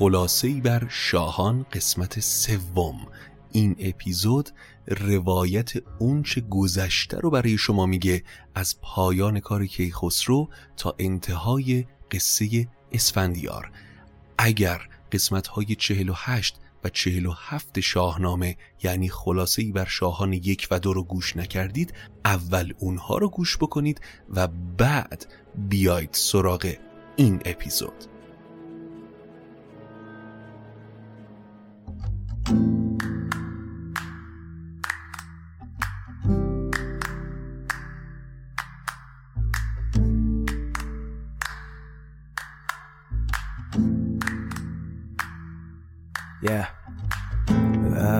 خلاصه بر شاهان قسمت سوم. این اپیزود روایت اونچه گذشته رو برای شما میگه از پایان کار کیخسرو تا انتهای قصه اسفندیار. اگر قسمت های 48 و 47 شاهنامه یعنی خلاصه ای بر شاهان یک و دو رو گوش نکردید اول اونها رو گوش بکنید و بعد بیاید سراغ این اپیزود.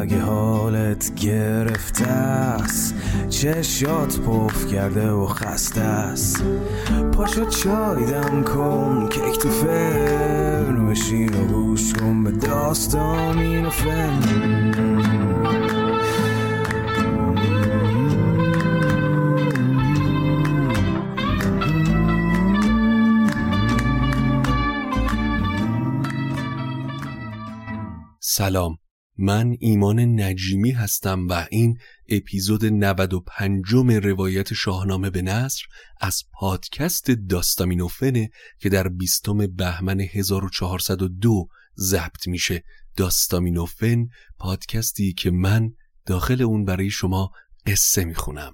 اگه حالت گرفته است چشات پف کرده و خسته است. پاشو چای دم کن کیک تو فرن بشین و گوش کن به داستان این و فن. سلام. من ایمان نجیمی هستم و این اپیزود 95 روایت شاهنامه به نصر از پادکست داستامینوفنه که در بیستم بهمن 1402 ضبط میشه. داستامینوفن پادکستی که من داخل اون برای شما قصه می‌خونم.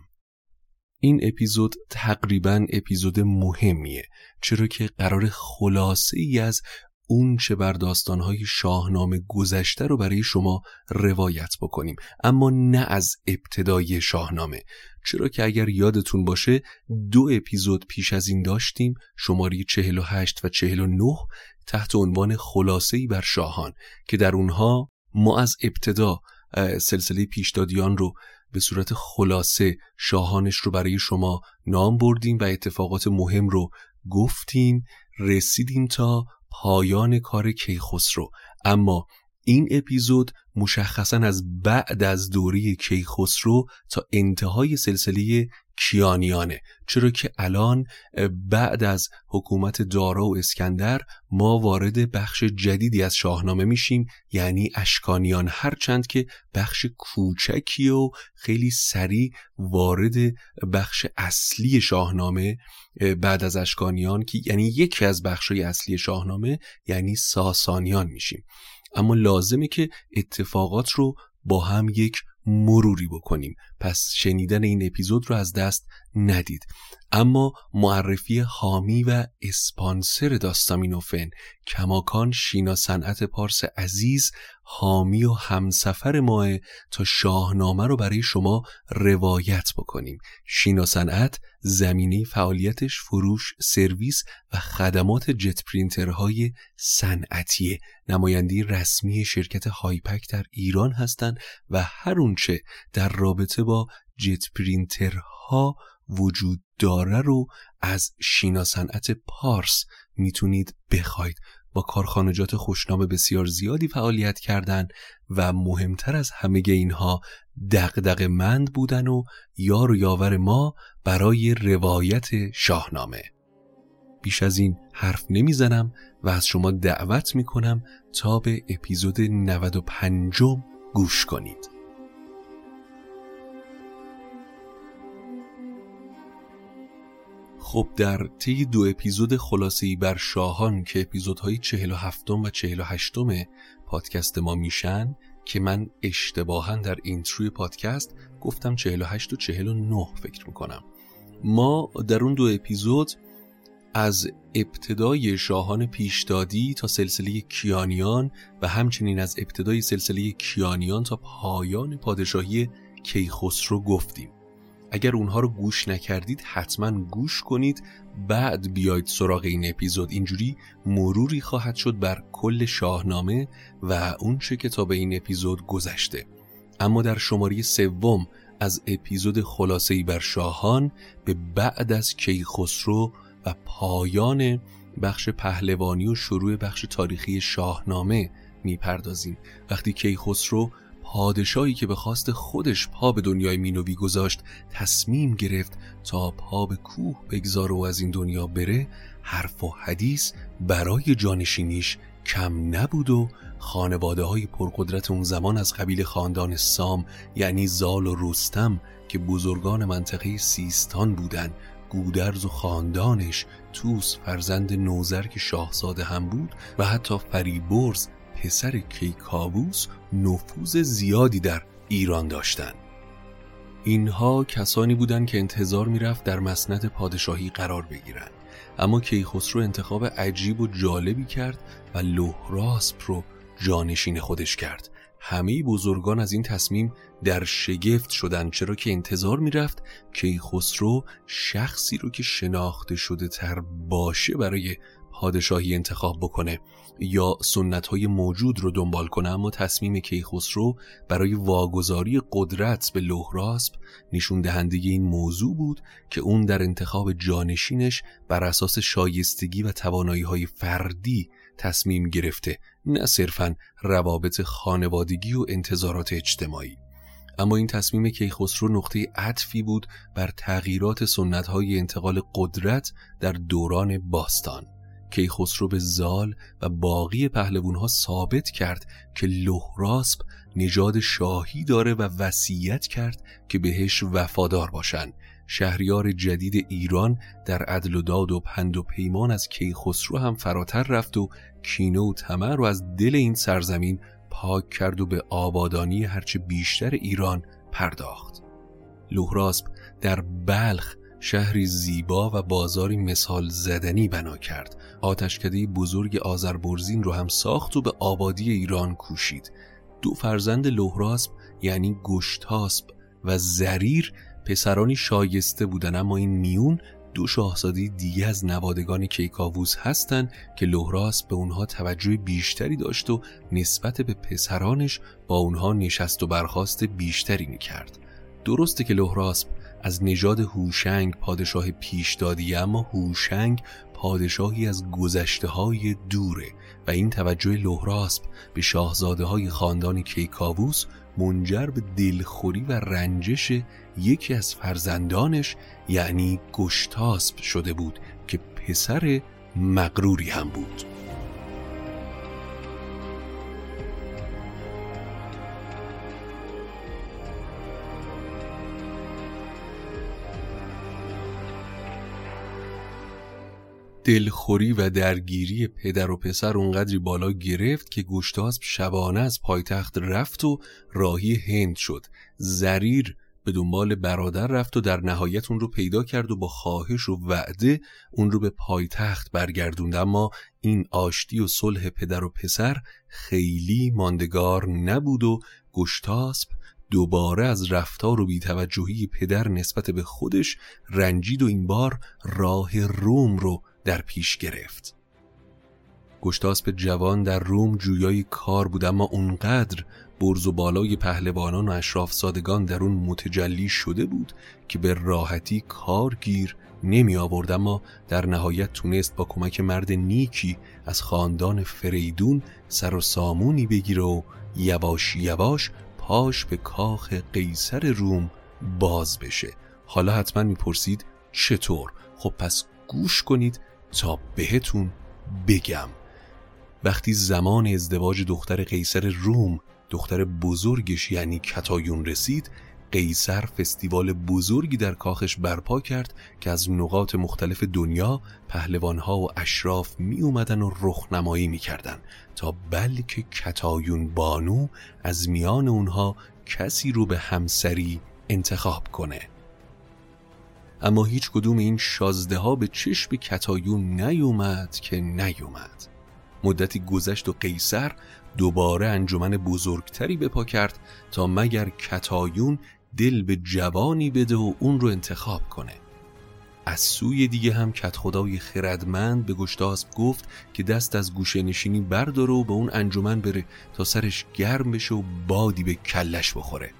این اپیزود تقریبا اپیزود مهمیه چرا که قرار خلاصه ای از اون چه بر داستانهای شاهنامه گذشته رو برای شما روایت بکنیم اما نه از ابتدای شاهنامه. چرا که اگر یادتون باشه دو اپیزود پیش از این داشتیم شماره 48 و 49 تحت عنوان خلاصه‌ای بر شاهان که در اونها ما از ابتدا سلسله پیشدادیان رو به صورت خلاصه شاهانش رو برای شما نام بردیم و اتفاقات مهم رو گفتیم رسیدیم تا پایان کار کیخسرو. اما این اپیزود مشخصا از بعد از دوره کیخسرو تا انتهای سلسله کیانیانه. چرا که الان بعد از حکومت دارا و اسکندر ما وارد بخش جدیدی از شاهنامه میشیم یعنی اشکانیان. هرچند که بخش کوچکی و خیلی سریع وارد بخش اصلی شاهنامه بعد از اشکانیان که یعنی یکی از بخشهای اصلی شاهنامه یعنی ساسانیان میشیم. اما لازمه که اتفاقات رو با هم یک مروری بکنیم. پس شنیدن این اپیزود رو از دست ندید. اما معرفی حامی و اسپانسر داستامینوفن کماکان شینا صنعت پارس عزیز حامی و همسفر ماست تا شاهنامه رو برای شما روایت بکنیم. شینا صنعت زمینه فعالیتش فروش سرویس و خدمات جت پرینترهای صنعتیه. نماینده رسمی شرکت هایپک در ایران هستند و هر اونچه در رابطه با جت پرینترها وجود داره رو از شینا صنعت پارس می‌تونید بخواید. با کارخانجات خوشنام بسیار زیادی فعالیت کردند و مهمتر از همه اینها دقدق مند بودن و یار و یاور ما برای روایت شاهنامه. بیش از این حرف نمی‌زنم و از شما دعوت می‌کنم تا به اپیزود 95 گوش کنید. خب در طی دو اپیزود خلاصه‌ای بر شاهان که اپیزودهای 47 و 48 پادکست ما میشن که من اشتباها در اینتروی پادکست گفتم 48 و 49 فکر می‌کنم. ما در اون دو اپیزود از ابتدای شاهان پیشدادی تا سلسله کیانیان و همچنین از ابتدای سلسله کیانیان تا پایان پادشاهی کیخسرو گفتیم. اگر اونها رو گوش نکردید حتما گوش کنید. بعد بیاید سراغ این اپیزود. اینجوری مروری خواهد شد بر کل شاهنامه و اونچه که تا به این اپیزود گذشته. اما در شماره سوم از اپیزود خلاصه‌ای بر شاهان به بعد از کیخسرو و پایان بخش پهلوانی و شروع بخش تاریخی شاهنامه می‌پردازیم. وقتی کیخسرو پادشاهی که به خواست خودش پا به دنیای مینوی گذاشت تصمیم گرفت تا پا به کوه بگذار و از این دنیا بره حرف و حدیث برای جانشینیش کم نبود و خانواده های پرقدرت اون زمان از قبیل خاندان سام یعنی زال و رستم که بزرگان منطقه سیستان بودن گودرز و خاندانش توس فرزند نوزر که شاهزاده هم بود و حتی فریبرز پسر کیکاووس نفوذ زیادی در ایران داشتند. اینها کسانی بودند که انتظار می‌رفت در مسند پادشاهی قرار بگیرند. اما کیخسرو انتخاب عجیب و جالبی کرد و لهراسپ رو جانشین خودش کرد. همه بزرگان از این تصمیم در شگفت شدند چرا که انتظار می‌رفت کیخسرو شخصی رو که شناخته شده تر باشه برای پادشاهی انتخاب بکنه. یا سنت های موجود رو دنبال کنه اما تصمیم کیخسرو برای واگذاری قدرت به لهراسب نشون دهنده این موضوع بود که اون در انتخاب جانشینش بر اساس شایستگی و توانایی های فردی تصمیم گرفته نه صرفا روابط خانوادگی و انتظارات اجتماعی. اما این تصمیم کیخسرو نقطه عطفی بود بر تغییرات سنت های انتقال قدرت در دوران باستان. کیخسرو به زال و باقی پهلوانها ثابت کرد که لهراسب نژاد شاهی داره و وصیت کرد که بهش وفادار باشن شهریار جدید ایران در عدل و داد و پند و پیمان از کیخسرو هم فراتر رفت و کینه و طمع رو از دل این سرزمین پاک کرد و به آبادانی هرچه بیشتر ایران پرداخت. لهراسب در بلخ شهری زیبا و بازاری مثال زدنی بنا کرد. آتشکده بزرگ آذربرزین رو هم ساخت و به آبادی ایران کوشید. دو فرزند لهراسب یعنی گشتاسب و زریر پسرانی شایسته بودن اما این میون دو شاهزاده دیگه از نوادگان کیکاووس هستند که لهراسب به اونها توجه بیشتری داشت و نسبت به پسرانش با اونها نشست و برخواست بیشتری می‌کرد. درسته که لهراسب از نژاد هوشنگ پادشاه پیش دادی اما هوشنگ پادشاهی از گذشته های دوره و این توجه لهراسب به شاهزاده های خاندان کیکاووس منجر به دلخوری و رنجش یکی از فرزندانش یعنی گشتاسب شده بود که پسر مغروری هم بود. دلخوری و درگیری پدر و پسر اونقدری بالا گرفت که گشتاسب شبانه از پایتخت رفت و راهی هند شد. زریر به دنبال برادر رفت و در نهایت اون رو پیدا کرد و با خواهش و وعده اون رو به پایتخت برگردوند. اما این آشتی و صلح پدر و پسر خیلی ماندگار نبود و گشتاسب دوباره از رفتار و بیتوجهی پدر نسبت به خودش رنجید و این بار راه روم رو در پیش گرفت گشتاسپ جوان در روم جویای کار بود اما اونقدر برز و بالای پهلوانان و اشراف سادگان در اون متجلی شده بود که به راحتی کار گیر نمی آورد اما در نهایت تونست با کمک مرد نیکی از خاندان فریدون سر و سامونی بگیره و یواش یواش پاش به کاخ قیصر روم باز بشه حالا حتما می‌پرسید چطور؟ خب پس گوش کنید تا بهتون بگم. وقتی زمان ازدواج دختر قیصر روم دختر بزرگش یعنی کتایون رسید قیصر فستیوال بزرگی در کاخش برپا کرد که از نقاط مختلف دنیا پهلوانها و اشراف می اومدن و رخنمایی می کردن تا بلکه کتایون بانو از میان اونها کسی رو به همسری انتخاب کنه. اما هیچ کدوم این شازده ها به چشم کتایون نیومد که نیومد. مدتی گذشت و قیصر دوباره انجمن بزرگتری به پا کرد تا مگر کتایون دل به جوانی بده و اون رو انتخاب کنه. از سوی دیگه هم کت خدای خردمند به گشتاسب گفت که دست از گوشه نشینی برداره و به اون انجمن بره تا سرش گرم بشه و بادی به کلش بخوره.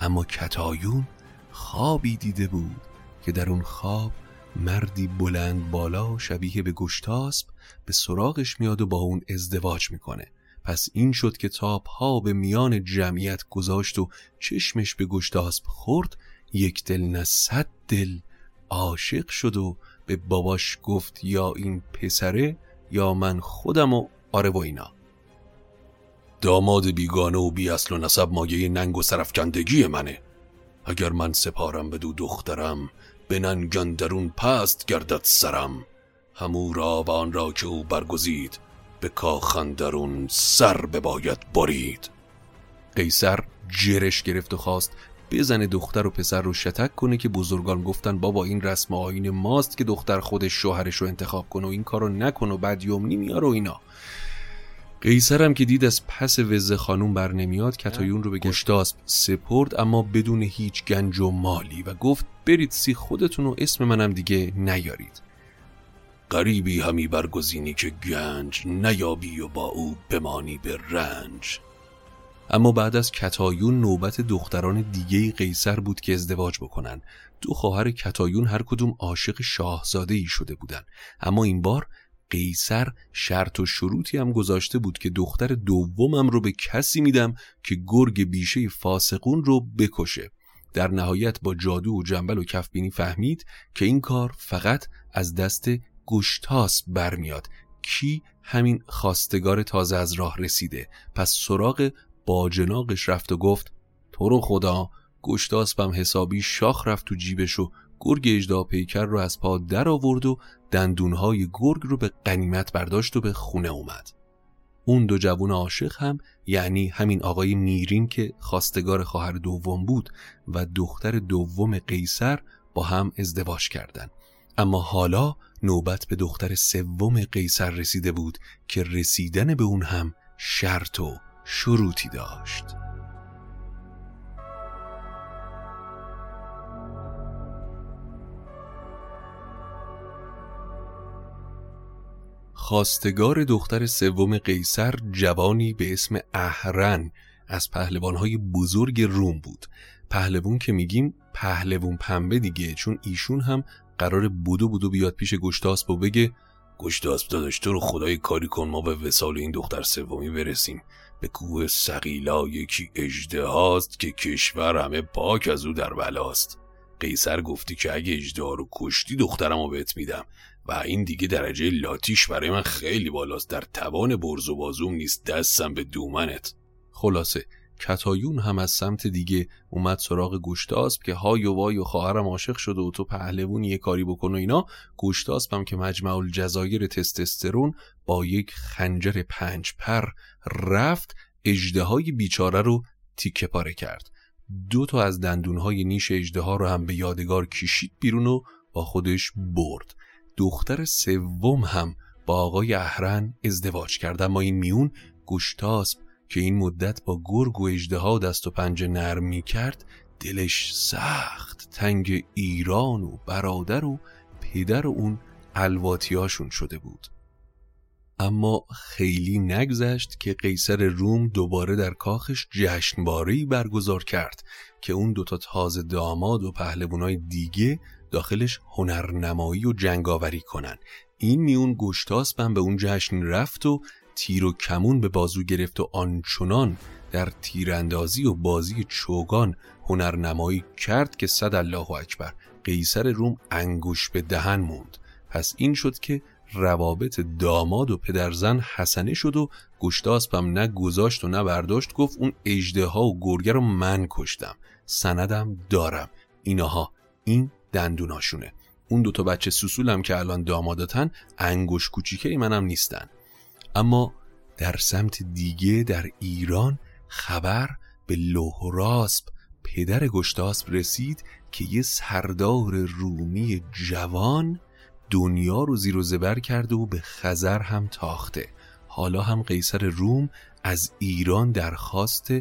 اما کتایون خوابی دیده بود. که در اون خواب مردی بلند بالا شبیه به گشتاسب به سراغش میاد و با اون ازدواج می‌کنه. پس این شد که تاپ ها به میان جمعیت گذاشت و چشمش به گشتاسب خورد. یک دل نه صد دل عاشق شد و به باباش گفت یا این پسره یا من خودم و آره و اینا. داماد بیگانه و بی اصل و نسب مایه ننگ و سرفکندگی منه. اگر من سپارم به دو دخترم به ننگن درون پست گردد سرم. همو را و آن را که او برگزید به کاخن درون سر بباید برید. قیصر جرش گرفت و خواست بزنه دختر و پسر رو شتک کنه که بزرگان گفتن بابا این رسم آین ماست که دختر خودش شوهرش رو انتخاب کنه و این کارو نکنه و بعد یومنی میاره و اینا. قیصرم که دید از پس وزه خانوم بر نمیاد کتایون رو به گشتاسب سپرد اما بدون هیچ گنج و مالی و گفت برید سی خودتون و اسم منم دیگه نیارید. قریبی همی برگزینی که گنج نیابی و با او بمانی به رنج. اما بعد از کتایون نوبت دختران دیگه قیصر بود که ازدواج بکنن دو خواهر کتایون هر کدوم عاشق شاهزاده ای شده بودن اما این بار قیصر شرط و شروطی هم گذاشته بود که دختر دومم رو به کسی میدم که گرگ بیشه فاسقون رو بکشه. در نهایت با جادو و جنبل و کفبینی فهمید که این کار فقط از دست گشتاس برمیاد. کی همین خواستگار تازه از راه رسیده؟ پس سراغ باجناقش رفت و گفت تو رو خدا گشتاسبم حسابی شاخ رفت تو جیبش و گرگ اجدا پیکر رو از پا در آورد و دندونهای گرگ رو به قنیمت برداشت و به خونه اومد اون دو جوون عاشق هم یعنی همین آقای میرین که خواستگار خواهر دوم بود و دختر دوم قیصر با هم ازدواج کردند. اما حالا نوبت به دختر سوم قیصر رسیده بود که رسیدن به اون هم شرط و شروطی داشت خواستگار دختر سوم قیصر جوانی به اسم اهرن از پهلوانهای بزرگ روم بود. پهلوان که میگیم پهلوان پنبه دیگه چون ایشون هم قرار بودو بودو بیاد پیش گشتاسب و بگه گشتاسب داداش تو رو خدای کاری کن ما به وسال این دختر سومی برسیم. به کوه سقیلا یکی اجده هاست که کشور همه پاک از او در بلاست. قیصر گفتی که اگه اجده رو کشتی دخترم رو بهت میدم. و این دیگه درجه لاتیش برای من خیلی بالاست. در توان برز و بازوم نیست. دستم به دومنت. خلاصه کتایون هم از سمت دیگه اومد سراغ گشتاسب که های و وای و خواهرم عاشق شده و تو پهلوون یه کاری بکن و اینا. گشتاسب هم که مجمع الجزایر تستسترون با یک خنجر پنج پر رفت اجده های بیچاره رو تیکه پاره کرد. دو تا از دندونهای نیش اجده ها رو هم به یادگار کشید بیرون و با خودش برد. دختر سوم هم با آقای اهرن ازدواج کرد. اما این میون گشتاسب که این مدت با گرگ و اجده دست و پنجه نرم می کرد دلش سخت. تنگ ایران و برادر و پدر و اون الواتیاشون شده بود. اما خیلی نگذشت که قیصر روم دوباره در کاخش جشنباری برگزار کرد که اون دوتا تازه داماد و پهلوانای دیگه داخلش هنرنمایی و جنگاوری کنن. این میون گشتاسبم به اون جشن رفت و تیر و کمون به بازو گرفت و آنچنان در تیراندازی و بازی چوگان هنرنمایی کرد که صد الله اکبر قیصر روم انگوش به دهن موند. پس این شد که روابط داماد و پدرزن حسنه شد و گشتاسپم نه گذاشت و نه برداشت گفت اون اجده ها و گرگه رو من کشتم. سندم دارم. اینها. این دندوناشونه. اون دوتا بچه سوسولم که الان دامادتن انگوش کوچیکه منم نیستن. اما در سمت دیگه در ایران خبر به لوح راسب پدر گشتاسب رسید که یه سردار رومی جوان دنیا رو زیر و زبر کرده و به خزر هم تاخته. حالا هم قیصر روم از ایران درخواست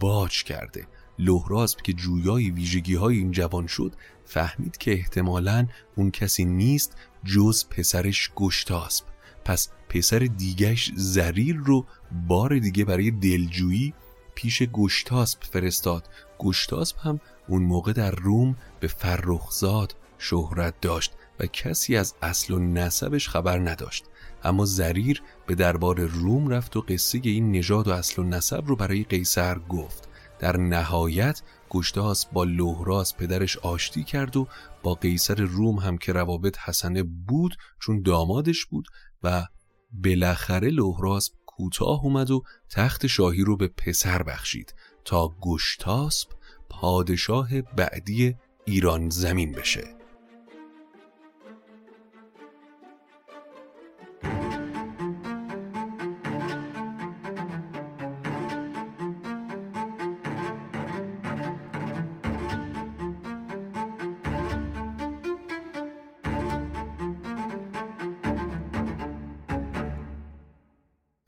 باج کرده. لهراسب که جویای ویژگی های این جوان شد فهمید که احتمالا اون کسی نیست جز پسرش گشتاسب. پس پسر دیگش زریر رو بار دیگه برای دلجویی پیش گشتاسب فرستاد. گشتاسب هم اون موقع در روم به فرخزاد شهرت داشت و کسی از اصل و نسبش خبر نداشت. اما زریر به دربار روم رفت و قصه این نژاد و اصل و نسب رو برای قیصر گفت. در نهایت گشتاس با لهراس پدرش آشتی کرد و با قیصر روم هم که روابط حسنه بود چون دامادش بود و بالاخره لهراس کوتاه اومد و تخت شاهی رو به پسر بخشید تا گشتاسب پادشاه بعدی ایران زمین بشه.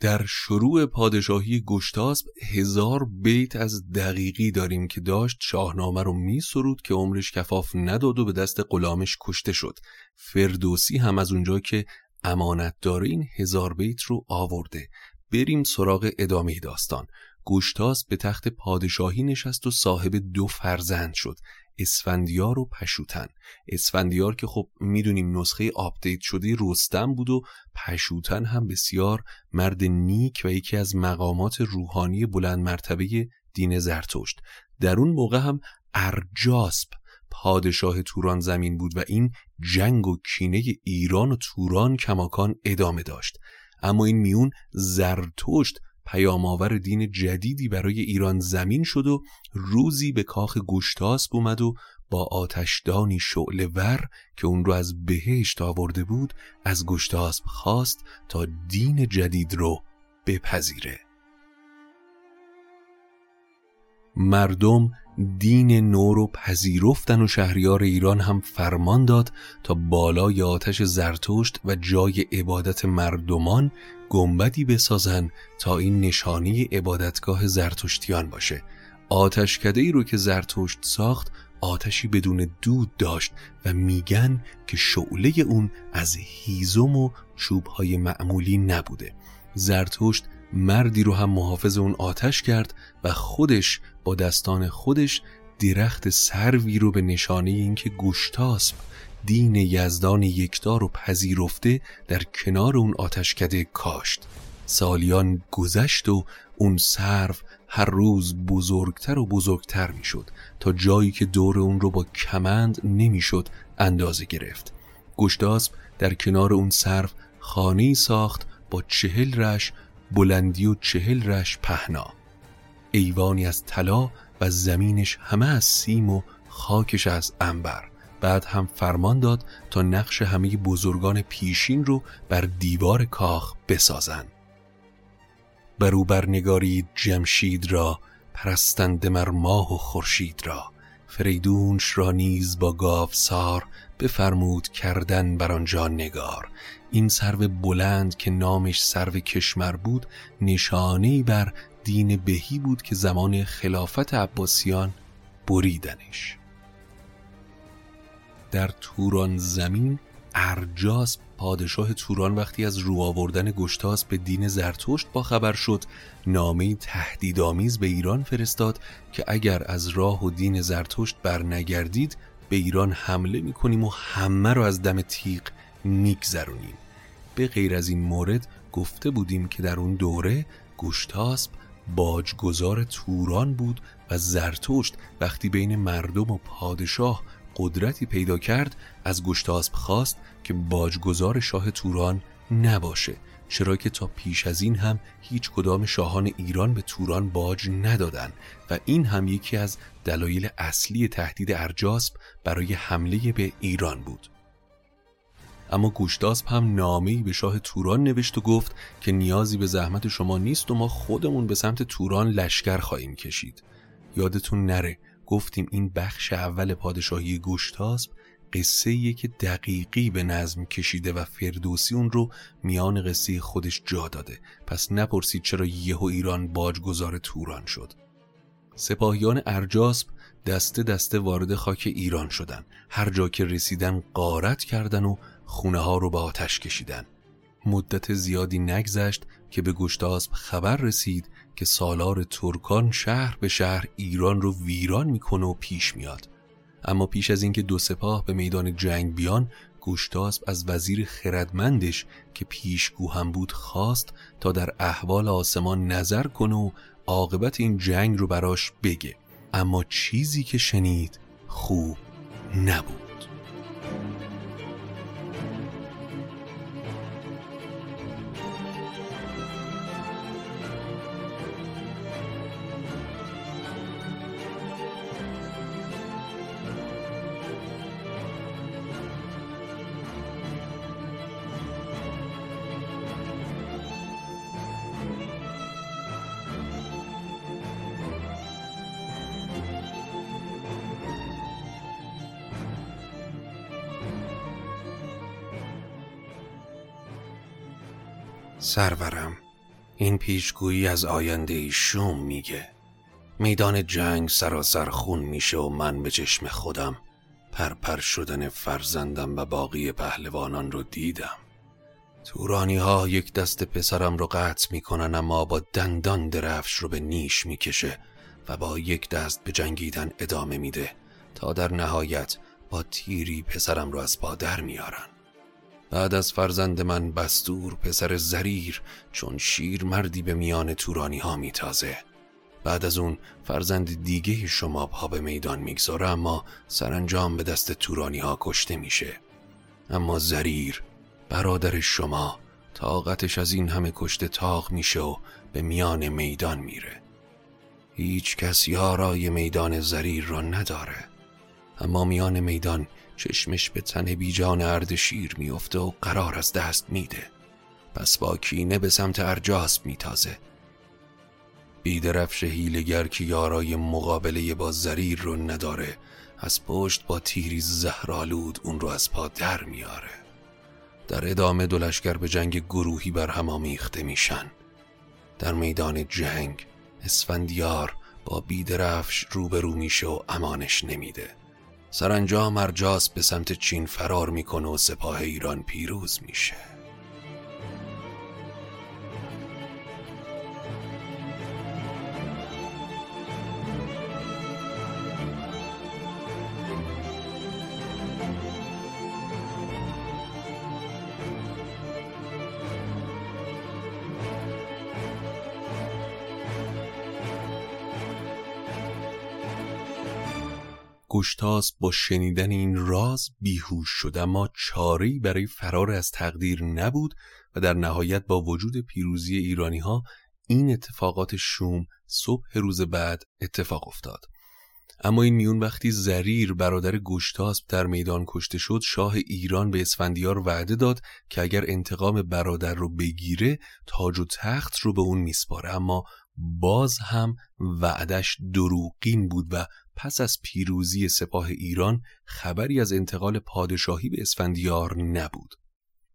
در شروع پادشاهی گشتاسب هزار بیت از دقیقی داریم که داشت شاهنامه رو می سرود که عمرش کفاف نداد و به دست غلامش کشته شد. فردوسی هم از اونجا که امانت داره این هزار بیت رو آورده. بریم سراغ ادامه داستان. گشتاسب به تخت پادشاهی نشست و صاحب دو فرزند شد. اسفندیار و پشوتن. اسفندیار که خب می‌دونیم نسخه update شده رستم بود و پشوتن هم بسیار مرد نیک و یکی از مقامات روحانی بلند مرتبه دین زرتشت. در اون موقع هم ارجاسب پادشاه توران زمین بود و این جنگ و کینه ایران و توران کماکان ادامه داشت. اما این میون زرتشت پیامآور دین جدیدی برای ایران زمین شد و روزی به کاخ گشتاسب اومد و با آتشدانی شعله ور که اون رو از بهشت آورده بود از گشتاسب خواست تا دین جدید رو بپذیره. مردم دین نو رو پذیرفتن و شهریار ایران هم فرمان داد تا بالای آتش زرتشت و جای عبادت مردمان گنبدی بسازن تا این نشانی عبادتگاه زرتشتیان باشه. آتشکده ای رو که زرتشت ساخت آتشی بدون دود داشت و میگن که شعله اون از هیزم و چوبهای معمولی نبوده. زرتشت مردی رو هم محافظ اون آتش کرد و خودش با دستان خودش درخت سروی رو به نشانه اینکه گوشتاسب دین یزدان یکدار و پذیرفته در کنار اون آتشکده کاشت. سالیان گذشت و اون سرو هر روز بزرگتر و بزرگتر می‌شد تا جایی که دور اون رو با کمند نمی‌شد اندازه گرفت. گشتاسب در کنار اون سرو خانه ساخت با چهل رش بلندی و چهل رش پهنا. ایوانی از طلا و زمینش همه از سیم و خاکش از انبر بعد هم فرمان داد تا نقش همه بزرگان پیشین رو بر دیوار کاخ بسازن. برو برنگارید جمشید را پرستند مر ماه و خورشید را. فریدونش را نیز با گاو سار بفرمود کردن بر آنجا نگار. این سرو بلند که نامش سرو کشمر بود نشانه بر دین بهی بود که زمان خلافت عباسیان بریدنش. در توران زمین ارجاس پادشاه توران وقتی از رو آوردن گشتاس به دین زرتشت با خبر شد نامه تهدیدآمیز به ایران فرستاد که اگر از راه و دین زرتشت بر نگردید به ایران حمله می‌کنیم و همه رو از دم تیغ میگذرونیم. به غیر از این مورد گفته بودیم که در اون دوره گشتاسب باجگذار توران بود و زرتشت وقتی بین مردم و پادشاه قدرتی پیدا کرد از گشتاسب خواست که باجگذار شاه توران نباشه چرا که تا پیش از این هم هیچ کدام شاهان ایران به توران باج ندادن و این هم یکی از دلایل اصلی تهدید ارجاسب برای حمله به ایران بود. اما گوشتاسب هم نامه‌ای به شاه توران نوشت و گفت که نیازی به زحمت شما نیست و ما خودمون به سمت توران لشکر خواهیم کشید. یادتون نره گفتیم این بخش اول پادشاهی گشتاسب قصه که دقیقی به نظم کشیده و فردوسی اون رو میان قصه خودش جا داده. پس نپرسید چرا یهو ایران باجگذار توران شد. سپاهیان ارجاسب دسته دسته وارد خاک ایران شدن. هر جا که رسیدن قارت کردن و خونه ها رو به آتش کشیدن. مدت زیادی نگذشت که به گشتاسب خبر رسید که سالار ترکان شهر به شهر ایران رو ویران می‌کنه و پیش میاد. اما پیش از اینکه دو سپاه به میدان جنگ بیان گشتاسب از وزیر خردمندش که پیشگو هم بود خواست تا در احوال آسمان نظر کنه و عاقبت این جنگ رو براش بگه. اما چیزی که شنید خوب نبود. پیشگویی از آینده شوم میگه. میدان جنگ سراسر خون میشه و من به چشم خودم پرپر شدن فرزندم و باقی پهلوانان رو دیدم. تورانی ها یک دست پسرم رو قطع می‌کنن اما با دندان درفش رو به نیش می‌کشه و با یک دست به جنگیدن ادامه میده تا در نهایت با تیری پسرم رو از پادر میارن. بعد از فرزند من بستور پسر زریر چون شیر مردی به میان تورانی ها میتازه. بعد از اون فرزند دیگه شما پا به میدان می‌گذاره اما سرانجام به دست تورانی ها کشته میشه. اما زریر برادر شما طاقتش از این همه کشته تاق میشه و به میان میدان میره. هیچ کس یارای میدان زریر را نداره. اما میان میدان چشمش به تن بیجان اردشیر میفته و قرار از دست میده. پس با کینه به سمت ارجاسب میتازه. بیدرفش هیلگر که یارای مقابله با زریر رو نداره از پشت با تیری زهرالود اون رو از پا در میاره. در ادامه دلشگر به جنگ گروهی بر هم آمیخته میشن. در میدان جنگ اسفندیار با بیدرفش روبرو میشه و امانش نمیده. سرانجام ارجاس به سمت چین فرار می‌کنه و سپاه ایران پیروز میشه. گشتاس با شنیدن این راز بیهوش شد اما چاری برای فرار از تقدیر نبود و در نهایت با وجود پیروزی ایرانی ها این اتفاقات شوم صبح روز بعد اتفاق افتاد. اما این میون وقتی زریر برادر گشتاسب در میدان کشته شد شاه ایران به اسفندیار وعده داد که اگر انتقام برادر رو بگیره تاج و تخت رو به اون میسپاره. اما باز هم وعدش دروغین بود و پس از پیروزی سپاه ایران خبری از انتقال پادشاهی به اسفندیار نبود.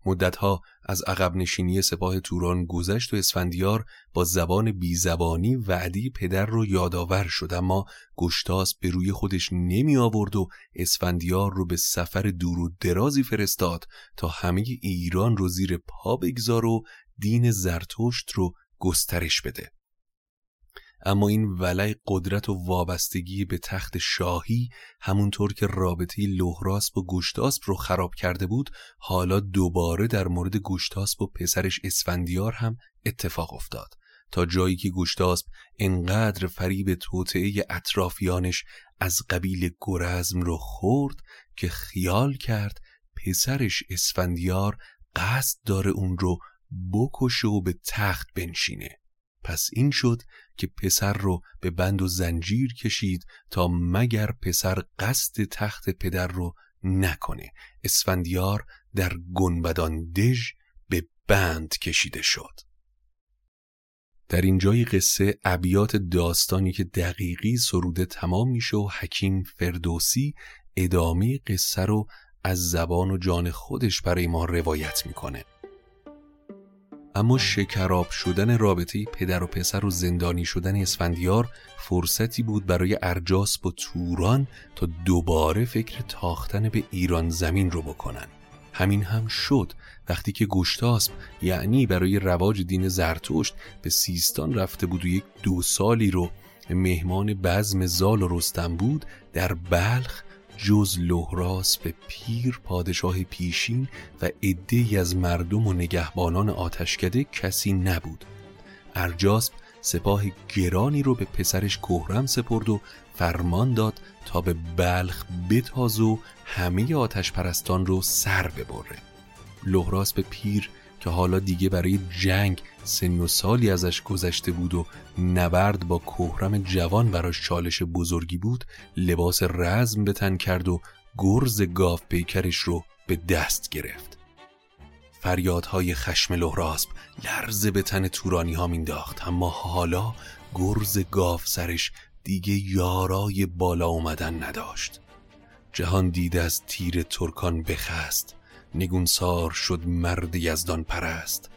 مدتها از عقب نشینی سپاه توران گذشت و اسفندیار با زبان بیزبانی وعدی پدر رو یادآور شد اما گشتاس به روی خودش نمی آورد و اسفندیار رو به سفر دور و درازی فرستاد تا همه ایران رو زیر پا بگذار و دین زرتشت رو گسترش بده. اما این ولع قدرت و وابستگی به تخت شاهی همونطور که رابطه لهراسب و گشتاسب رو خراب کرده بود حالا دوباره در مورد گشتاسب و پسرش اسفندیار هم اتفاق افتاد. تا جایی که گشتاسب انقدر فریب توطعه اطرافیانش از قبیل گرزم رو خورد که خیال کرد پسرش اسفندیار قصد داره اون رو بکشه و به تخت بنشینه. پس این شد که پسر رو به بند و زنجیر کشید تا مگر پسر قصد تخت پدر رو نکنه. اسفندیار در گنبدان دژ به بند کشیده شد. در اینجای قصه ابیات داستانی که دقیقی سروده تمام میشه و حکیم فردوسی ادامه قصه رو از زبان و جان خودش برای ما روایت می‌کنه. اما شکراب شدن رابطه پدر و پسر و زندانی شدن اسفندیار فرصتی بود برای ارجاس با توران تا دوباره فکر تاختن به ایران زمین رو بکنن. همین هم شد. وقتی که گشتاسب یعنی برای رواج دین زرتشت به سیستان رفته بود و یک دو سالی رو مهمان بزم زال و رستم بود در بلخ جز لحراس به پیر پادشاه پیشین و عدهای از مردم و نگهبانان آتشکده کسی نبود. ارجاسب سپاه گرانی رو به پسرش کهرم سپرد و فرمان داد تا به بلخ بتاز و همه آتش پرستان رو سر ببره. لحراس به پیر که حالا دیگه برای جنگ سن و سالی ازش گذشته بود و نبرد با کهرم جوان براش چالش بزرگی بود لباس رزم به تن کرد و گرز گاف پیکرش رو به دست گرفت. فریادهای خشم لحراسب لرزه به تن تورانی ها مینداخت اما حالا گرز گاف سرش دیگه یارای بالا اومدن نداشت. جهان دید از تیر ترکان بخست. نگونسار شد مرد یزدان پرست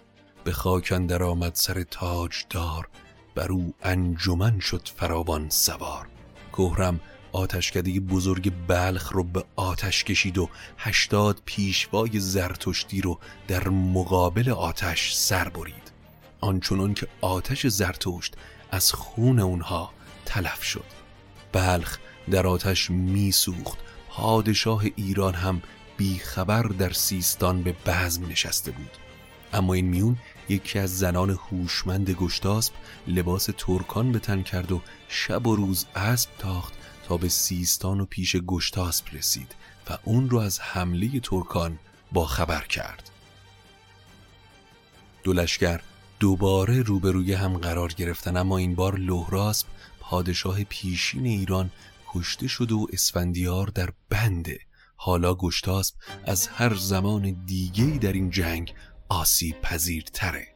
به خاک اندر آمد سر تاج دار بر او انجمن شد فراوان سوار. کهرم آتشکده بزرگ بلخ رو به آتش کشید و هشتاد پیشوای زرتشتی رو در مقابل آتش سر برید. آنچنان که آتش زرتشت از خون اونها تلف شد. بلخ در آتش میسوخت. پادشاه ایران هم بیخبر در سیستان به بزم نشسته بود. اما این میون یکی از زنان هوشمند گشتاسب لباس ترکان به تن کرد و شب و روز اسب تاخت تا به سیستان و پیش گشتاسب رسید و اون رو از حمله ترکان با خبر کرد. دو لشکر دوباره روبروی هم قرار گرفتن اما این بار لهراسب پادشاه پیشین ایران کشته شده و اسفندیار در بنده حالا گشتاسب از هر زمان دیگهی در این جنگ آسیب پذیرتره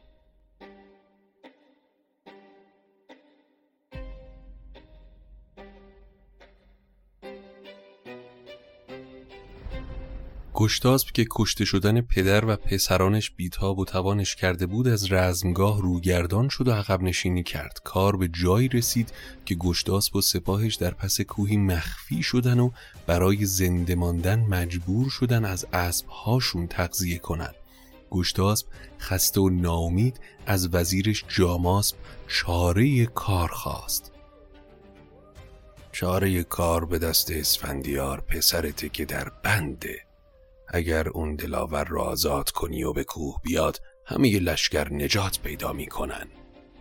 گشتاسب که کشته شدن پدر و پسرانش بیتاب و توانش کرده بود از رزمگاه روگردان شد و عقب نشینی کرد. کار به جایی رسید که گشتاسب و سپاهش در پس کوهی مخفی شدن و برای زنده ماندن مجبور شدن از اسبهاشون تغذیه کنند. گشتاسب خسته و ناامید از وزیرش جاماسب چاره کار خواست. چاره کار به دست اسفندیار پسرته که در بنده اگر اون دلاور را آزاد کنی و به کوه بیاد همه لشکر نجات پیدا می‌کنن.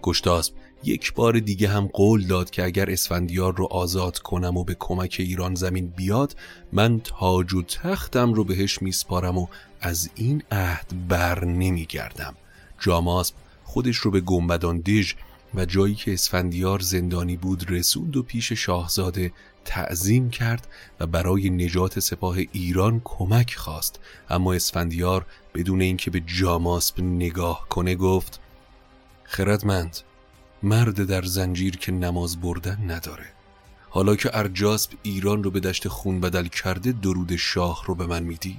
گشتاسب یک بار دیگه هم قول داد که اگر اسفندیار رو آزاد کنم و به کمک ایران زمین بیاد من تاج و تختم رو بهش میسپارم و از این عهد بر نمیگردم. جاماسب خودش رو به گنبدان دژ و جایی که اسفندیار زندانی بود رسوند و پیش شاهزاده تعظیم کرد و برای نجات سپاه ایران کمک خواست. اما اسفندیار بدون اینکه به جاماسب نگاه کنه گفت خردمند مرد در زنجیر که نماز بردن نداره. حالا که ارجاسب ایران رو به دشت خون بدل کرده درود شاه رو به من میدی؟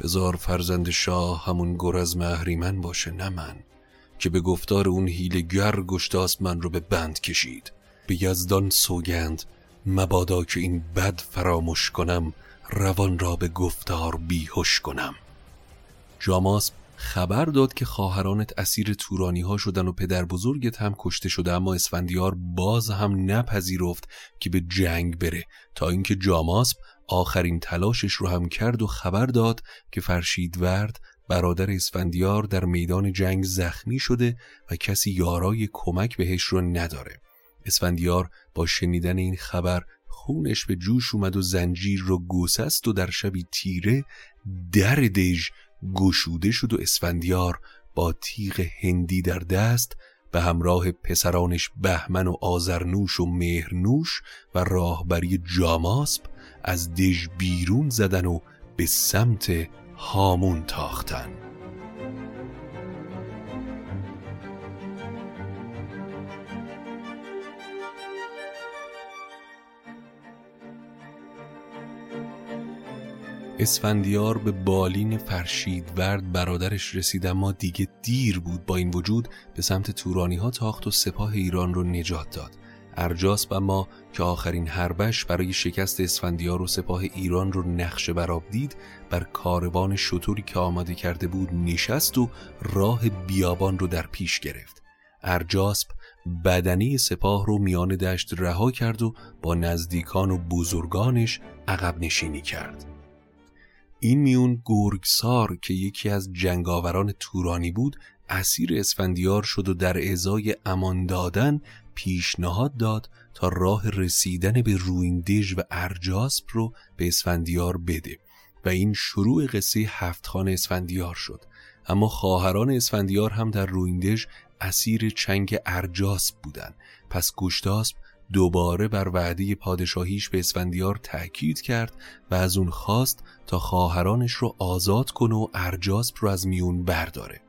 بزار فرزند شاه همون گرز اهریمن باشه نه من که به گفتار اون هیلگر گشتاس من رو به بند کشید. به یزدان سوگند مبادا که این بد فراموش کنم روان را به گفتار بیهوش کنم. جاماس خبر داد که خواهرانت اسیر تورانی ها شدن و پدر بزرگت هم کشته شده اما اسفندیار باز هم نپذیرفت که به جنگ بره تا اینکه جاماسب آخرین تلاشش رو هم کرد و خبر داد که فرشید ورد برادر اسفندیار در میدان جنگ زخمی شده و کسی یارای کمک بهش رو نداره. اسفندیار با شنیدن این خبر خونش به جوش اومد و زنجیر رو گسست و در شبی تیره در دژ گشوده شد و اسفندیار با تیغ هندی در دست به همراه پسرانش بهمن و آزرنوش و مهرنوش و راهبری جاماسب از دژ بیرون زدن و به سمت هامون تاختن. اسفندیار به بالین فرشید ورد برادرش رسید اما دیگه دیر بود با این وجود به سمت تورانی ها تاخت و سپاه ایران رو نجات داد. ارجاس ما که آخرین حربش برای شکست اسفندیار و سپاه ایران رو نقشه براب دید بر کاروان شطوری که آماده کرده بود نشست و راه بیابان رو در پیش گرفت. ارجاسب بدنی سپاه رو میان دشت رها کرد و با نزدیکان و بزرگانش عقب نشینی کرد. این میون گرگسار که یکی از جنگاوران تورانی بود اسیر اسفندیار شد و در ازای امان دادن پیشنهاد داد تا راه رسیدن به رویندژ و ارجاسپ رو به اسفندیار بده و این شروع قصه هفتخان اسفندیار شد. اما خواهران اسفندیار هم در رویندژ اسیر چنگ ارجاسپ بودند. پس گشتاسپ دوباره بر وعده پادشاهیش به اسفندیار تأکید کرد و از اون خواست تا خواهرانش رو آزاد کنه و ارجاسپ رو از میون برداره.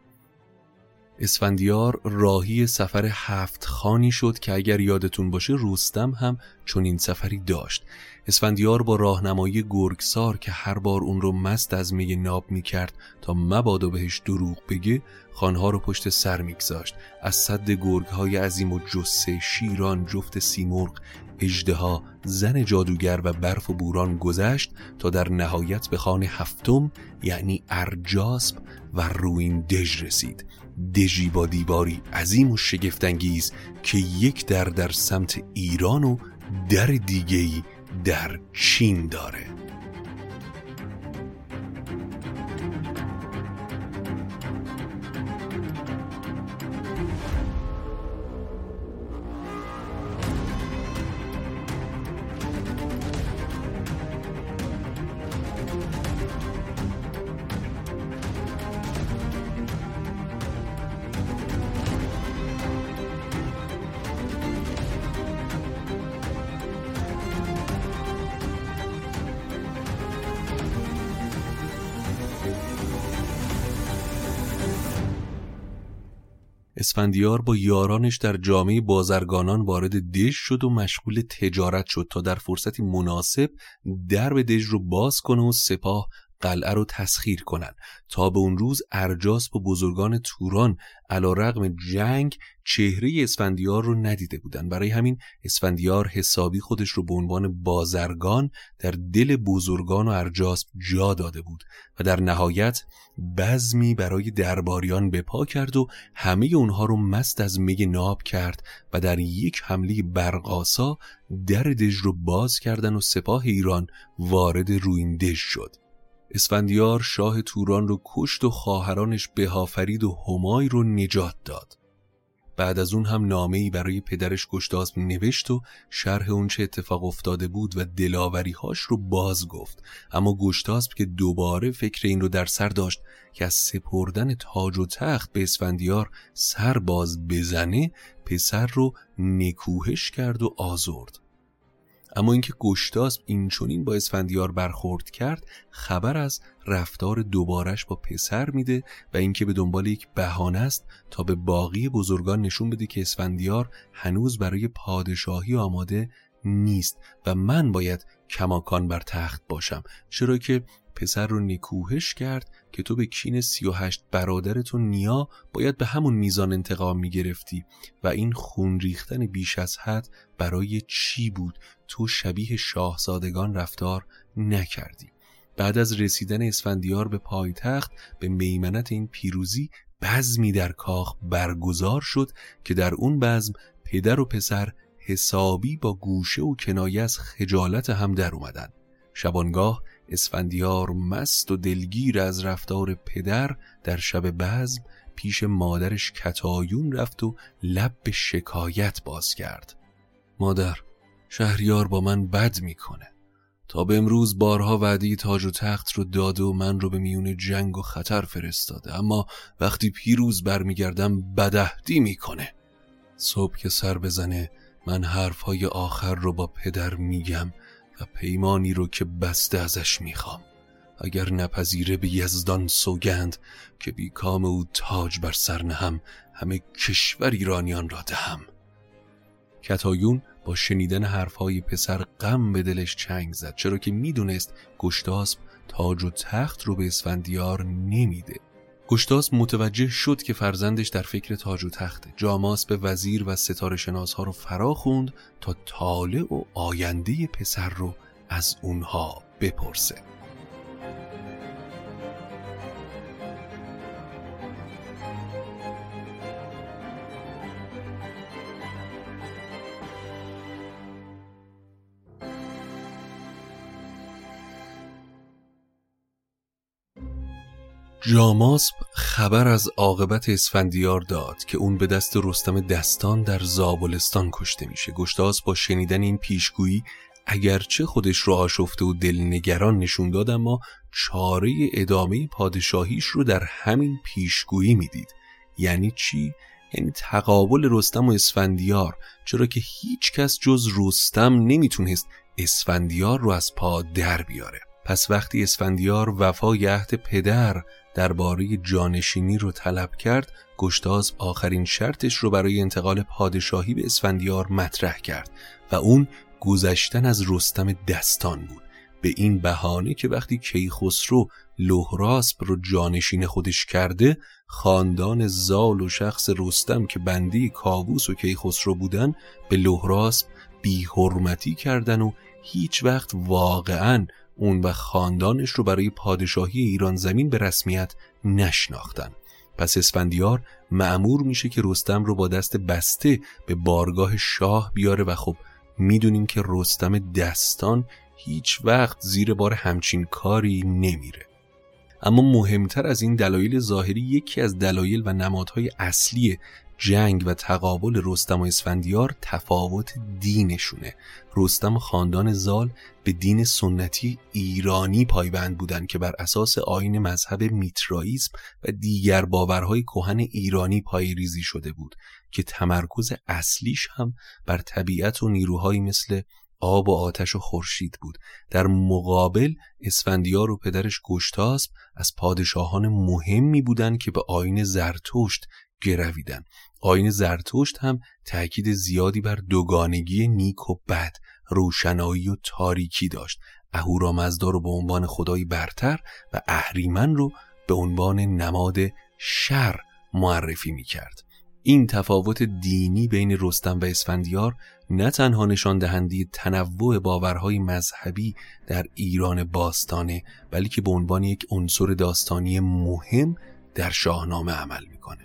اسفندیار راهی سفر هفت خانی شد که اگر یادتون باشه رستم هم چون این سفری داشت. اسفندیار با راهنمایی گرگسار که هر بار اون رو مست از می ناب می کرد تا مبادا بهش دروغ بگه خانها رو پشت سر میگذاشت از صد گرگ های عظیم و جسه شیران جفت سیمرغ اجدها زن جادوگر و برف و بوران گذشت تا در نهایت به خانه هفتم یعنی ارجاسب و روین دژ رسید. دژی با دیواری عظیم و شگفتانگیز که یک در در سمت ایران و در دیگهی در چین داره. اسفندیار با یارانش در جامعه بازرگانان وارد دژ شد و مشغول تجارت شد تا در فرصتی مناسب درب دژ رو باز کنه و سپاه قلعه رو تسخیر کنند تا به اون روز ارجاس با بزرگان توران علا رقم جنگ چهره اسفندیار رو ندیده بودند برای همین اسفندیار حسابی خودش رو به عنوان بازرگان در دل بزرگان و ارجاس جا داده بود و در نهایت بزمی برای درباریان بپا کرد و همه اونها رو مست از می ناب کرد و در یک حمله برقاسا در دژ رو باز کردن و سپاه ایران وارد روین دژ شد. اسفندیار شاه توران رو کشت و خواهرانش بهافرید و همای رو نجات داد. بعد از اون هم نامه ای برای پدرش گشتاسب نوشت و شرح اون چه اتفاق افتاده بود و هاش رو باز گفت. اما گشتاسب که دوباره فکر این رو در سر داشت که از سپردن تاج و تخت به اسفندیار سر باز بزنه پسر رو نکوهش کرد و آزرد. اما اینکه گشتاسب این چونین با اسفندیار برخورد کرد خبر از رفتار دوبارش با پسر میده و اینکه به دنبال یک بهانه است تا به باقی بزرگان نشون بده که اسفندیار هنوز برای پادشاهی آماده نیست و من باید کماکان بر تخت باشم. چرا که پسر رو نکوهش کرد که تو به کین سی و هشت برادرتون نیا باید به همون میزان انتقام می‌گرفتی و این خون ریختن بیش از حد برای چی بود؟ تو شبیه شاهزادگان رفتار نکردی. بعد از رسیدن اسفندیار به پایتخت به میمنت این پیروزی بزمی در کاخ برگزار شد که در اون بزم پدر و پسر حسابی با گوشه و کنایه از خجالت هم در اومدن. شبانگاه اسفندیار مست و دلگیر از رفتار پدر در شب بزم پیش مادرش کتایون رفت و لب به شکایت باز کرد. مادر شهریار با من بد می‌کنه. تا به امروز بارها وعده تاج و تخت رو داده و من رو به میون جنگ و خطر فرستاده اما وقتی پیروز برمیگردم بدهدی می‌کنه. صبح که سر بزنه من حرفهای آخر رو با پدر میگم. و پیمانی رو که بسته ازش می‌خوام. اگر نپذیره به یزدان سوگند که بیکام او تاج بر سر نهم همه کشور ایرانیان را دهم. کتایون با شنیدن حرفهای پسر غم به دلش چنگ زد چرا که می‌دونست گشتاسب تاج و تخت رو به اسفندیار نمیده. گشتاس متوجه شد که فرزندش در فکر تاج و تخته جاماس به وزیر و ستاره شناس ها رو فرا خوند تا طالع و آینده پسر رو از اونها بپرسه. جاماسب خبر از عاقبت اسفندیار داد که اون به دست رستم دستان در زابلستان کشته میشه. گشتاس با شنیدن این پیشگویی اگرچه خودش رو آشفته و دلنگران نشون داد اما چاره ادامه پادشاهیش رو در همین پیشگویی می‌دید. یعنی چی؟ یعنی تقابل رستم و اسفندیار. چرا که هیچ کس جز رستم نمی‌تونست اسفندیار رو از پا در بیاره. پس وقتی اسفندیار وفای عهد پدر درباره جانشینی رو طلب کرد گشتاز آخرین شرطش رو برای انتقال پادشاهی به اسفندیار مطرح کرد و اون گذشتن از رستم دستان بود. به این بهانه که وقتی کیخسرو لهراسب رو جانشین خودش کرده خاندان زال و شخص رستم که بندی کاووس و کیخسرو بودن به لهراسب بی حرمتی کردن و هیچ وقت واقعا اون و خاندانش رو برای پادشاهی ایران زمین به رسمیت نشناختن. پس اسفندیار معمور میشه که رستم رو با دست بسته به بارگاه شاه بیاره و خب می‌دونیم که رستم دستان هیچ وقت زیر بار همچین کاری نمیره. اما مهمتر از این دلایل ظاهری یکی از دلایل و نمادهای اصلی جنگ و تقابل رستم و اسفندیار تفاوت دینشونه. رستم خاندان زال به دین سنتی ایرانی پایبند بودند که بر اساس آین مذهب میترائیسم و دیگر باورهای کهن ایرانی پایریزی شده بود که تمرکز اصلیش هم بر طبیعت و نیروهایی مثل آب و آتش و خورشید بود. در مقابل اسفندیار و پدرش گشتاسب از پادشاهان مهمی بودند که به آین زرتشت گرویدن آین زرتشت هم تأکید زیادی بر دوگانگی نیک و بد روشنایی و تاریکی داشت. اهورامزدا رو به عنوان خدای برتر و اهریمن رو به عنوان نماد شر معرفی می کرد. این تفاوت دینی بین رستم و اسفندیار نه تنها نشان دهنده تنوع باورهای مذهبی در ایران باستانه بلکه به عنوان یک عنصر داستانی مهم در شاهنامه عمل می‌کنه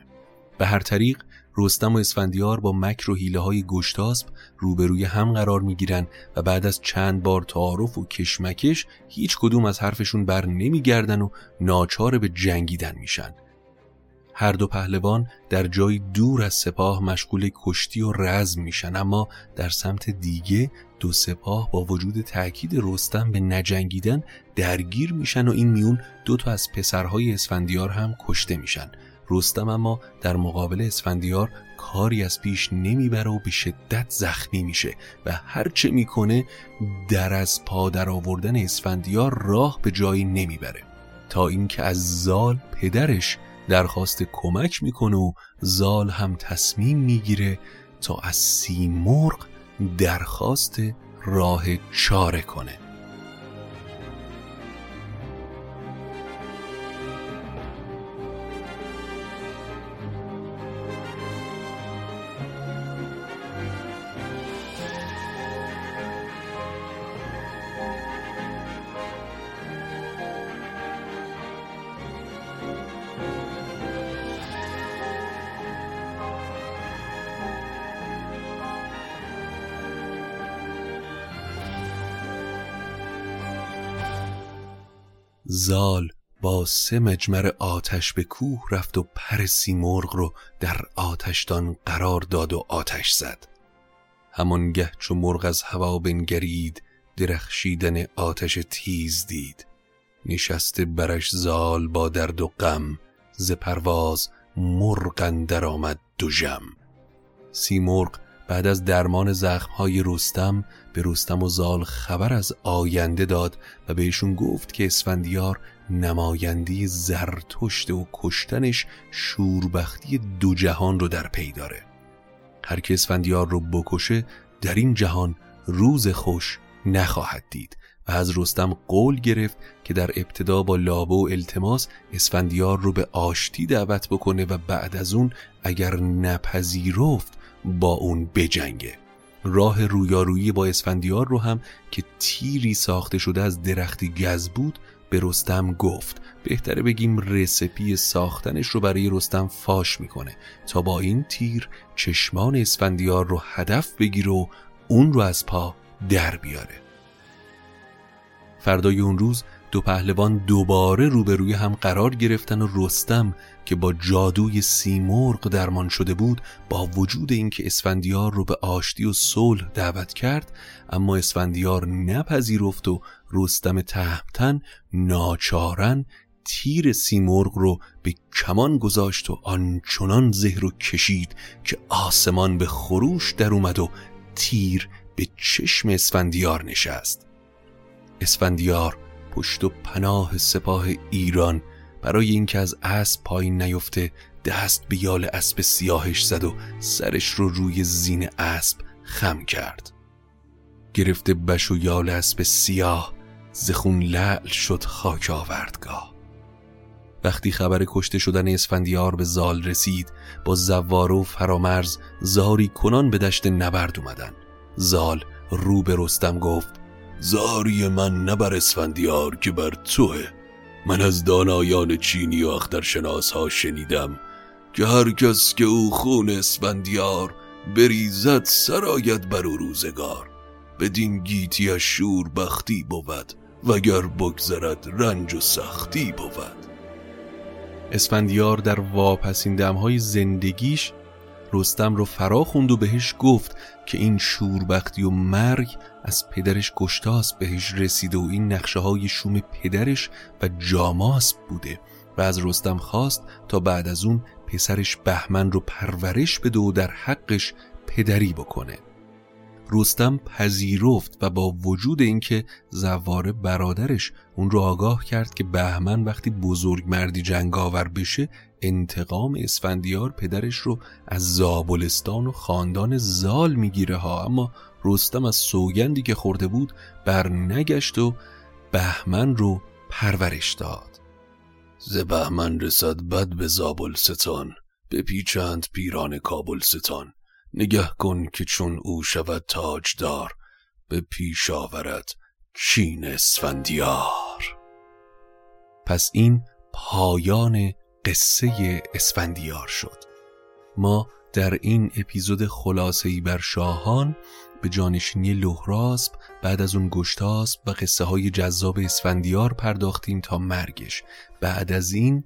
به هر طریق رستم و اسفندیار با مکر و حیله های گشتاسب روبروی هم قرار می‌گیرن و بعد از چند بار تعارف و کشمکش هیچ کدوم از حرفشون بر نمیگردن و ناچار به جنگیدن میشن. هر دو پهلوان در جای دور از سپاه مشغول کشتی و رزم میشن اما در سمت دیگه دو سپاه با وجود تأکید رستم به نجنگیدن درگیر میشن و این میون دو تا از پسرهای اسفندیار هم کشته میشن. رستم اما در مقابل اسفندیار کاری از پیش نمی‌بره و به شدت زخمی میشه و هرچه می‌کنه در از پا در آوردن اسفندیار راه به جایی نمی‌بره. تا اینکه از زال پدرش درخواست کمک می‌کنه و زال هم تصمیم می‌گیره تا از سیمرغ درخواست راه چاره کنه. زال با سه مجمر آتش به کوه رفت و پر سیمرغ رو در آتشدان قرار داد و آتش زد. همانگه چو مرغ از هوا بنگرید درخشیدن آتش تیز دید. نشسته برش زال با درد و غم ز پرواز مرغ اندر آمد دو جم سیمرغ بعد از درمان زخمهای رستم به رستم و زال خبر از آینده داد و بهشون گفت که اسفندیار نمایندی زرتشت و کشتنش شوربختی دو جهان رو در پی داره. هر که اسفندیار رو بکشه در این جهان روز خوش نخواهد دید و از رستم قول گرفت که در ابتدا با لابه و التماس اسفندیار رو به آشتی دعوت بکنه و بعد از اون اگر نپذیرفت با اون بجنگه. راه رویارویی با اسفندیار رو هم که تیری ساخته شده از درختی گز بود به رستم گفت. بهتره بگیم رسپی ساختنش رو برای رستم فاش می‌کنه تا با این تیر چشمان اسفندیار رو هدف بگیره و اون رو از پا در بیاره. فردای اون روز دو پهلوان دوباره روبروی هم قرار گرفتن و رستم که با جادوی سیمرغ درمان شده بود با وجود اینکه اسفندیار رو به آشتی و صلح دعوت کرد اما اسفندیار نپذیرفت و رستم تهمتن ناچارن تیر سیمرغ رو به کمان گذاشت و آنچنان زهر و کشید که آسمان به خروش در اومد و تیر به چشم اسفندیار نشست. اسفندیار پشت و پناه سپاه ایران برای اینکه از اسب پایین نیفته دست به یال اسب سیاهش زد و سرش رو روی زین اسب خم کرد. گرفته بش و یال اسب سیاه زخون لعل شد خاک آوردگاه. وقتی خبر کشته شدن اسفندیار به زال رسید با زواره و فرامرز زاری کنان به دشت نبرد اومدن. زال رو به رستم گفت زاری من نبر اسفندیار که بر توه. من از دانایان چینی و اخترشناس ها شنیدم که هر کس که او خون اسفندیار بریزد سرایت بر او روزگار. بدین گیتی شور بختی بود وگر بگذرد رنج و سختی بود. اسفندیار در واپسین دمهای زندگیش رستم رو فرا خوند و بهش گفت که این شوربختی و مرگ از پدرش گشتاس بهش رسیده و این نقشه های شوم پدرش و جاماس بوده و از رستم خواست تا بعد از اون پسرش بهمن رو پرورش بده و در حقش پدری بکنه. رستم پذیرفت و با وجود اینکه زواره برادرش اون رو آگاه کرد که بهمن وقتی بزرگ مردی جنگاور بشه انتقام اسفندیار پدرش رو از زابلستان و خاندان زال می‌گیره ها. اما رستم از سوگندی که خورده بود بر نگشت و بهمن رو پرورش داد. ز بهمن رسد بد به زابلستان به پیچند پیران کابلستان. نگه کن که چون او شود تاجدار به پیش آورد چین اسفندیار. پس این پایان قصه اسفندیار شد. ما در این اپیزود خلاصه‌ای بر شاهان به جانشینی لهراسب بعد از اون گشتاسب و قصه های جذاب اسفندیار پرداختیم تا مرگش. بعد از این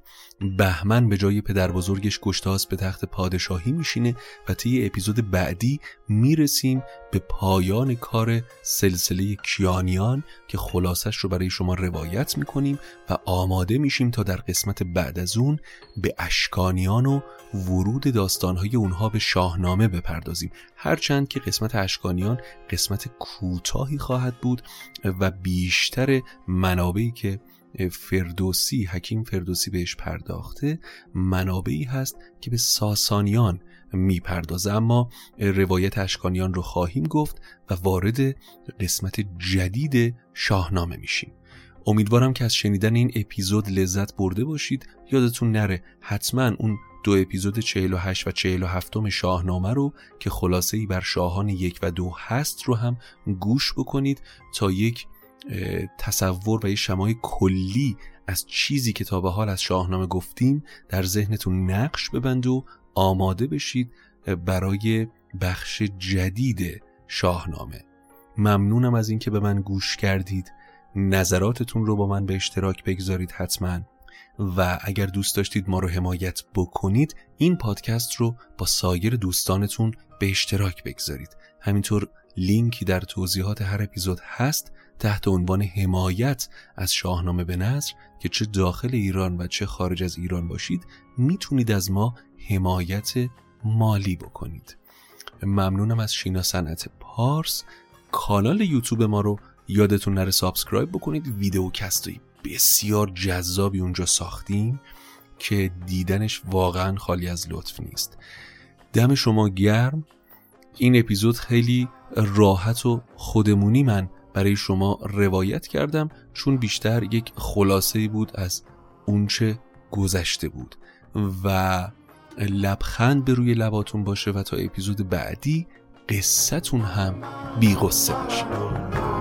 بهمن به جای پدر بزرگش گشتاس به تخت پادشاهی میشینه و طی اپیزود بعدی می‌رسیم به پایان کار سلسله کیانیان که خلاصش رو برای شما روایت می‌کنیم و آماده میشیم تا در قسمت بعد از اون به اشکانیان و ورود داستانهای اونها به شاهنامه بپردازیم. هرچند که قسمت اشکانیان قسمت کوتاهی خواهد بود و بیشتر منابعی که فردوسی حکیم فردوسی بهش پرداخته منابعی هست که به ساسانیان می‌پردازه. اما روایت اشکانیان رو خواهیم گفت و وارد قسمت جدید شاهنامه میشیم. امیدوارم که از شنیدن این اپیزود لذت برده باشید. یادتون نره حتما اون دو اپیزود 48 و 47 شاهنامه رو که خلاصه ای بر شاهان یک و دو هست رو هم گوش بکنید تا یک تصور و یه شمای کلی از چیزی که تا به حال از شاهنامه گفتیم در ذهنتون نقش ببند و آماده بشید برای بخش جدید شاهنامه. ممنونم از اینکه به من گوش کردید. نظراتتون رو با من به اشتراک بگذارید حتما. و اگر دوست داشتید ما رو حمایت بکنید این پادکست رو با سایر دوستانتون به اشتراک بگذارید. همینطور لینکی در توضیحات هر اپیزود هست تحت عنوان حمایت از شاهنامه به نظر که چه داخل ایران و چه خارج از ایران باشید می‌تونید از ما حمایت مالی بکنید. ممنونم از شینا صنعت پارس. کانال یوتیوب ما رو یادتون نره subscribe بکنید videocast ایی بسیار جذابی اونجا ساختیم که دیدنش واقعا خالی از لطف نیست. دم شما گرم. این اپیزود خیلی راحت و خودمونی من برای شما روایت کردم چون بیشتر یک خلاصه بود از اونچه گذشته بود. و لبخند به روی لباتون باشه و تا اپیزود بعدی قصتون هم بیغصه باشه.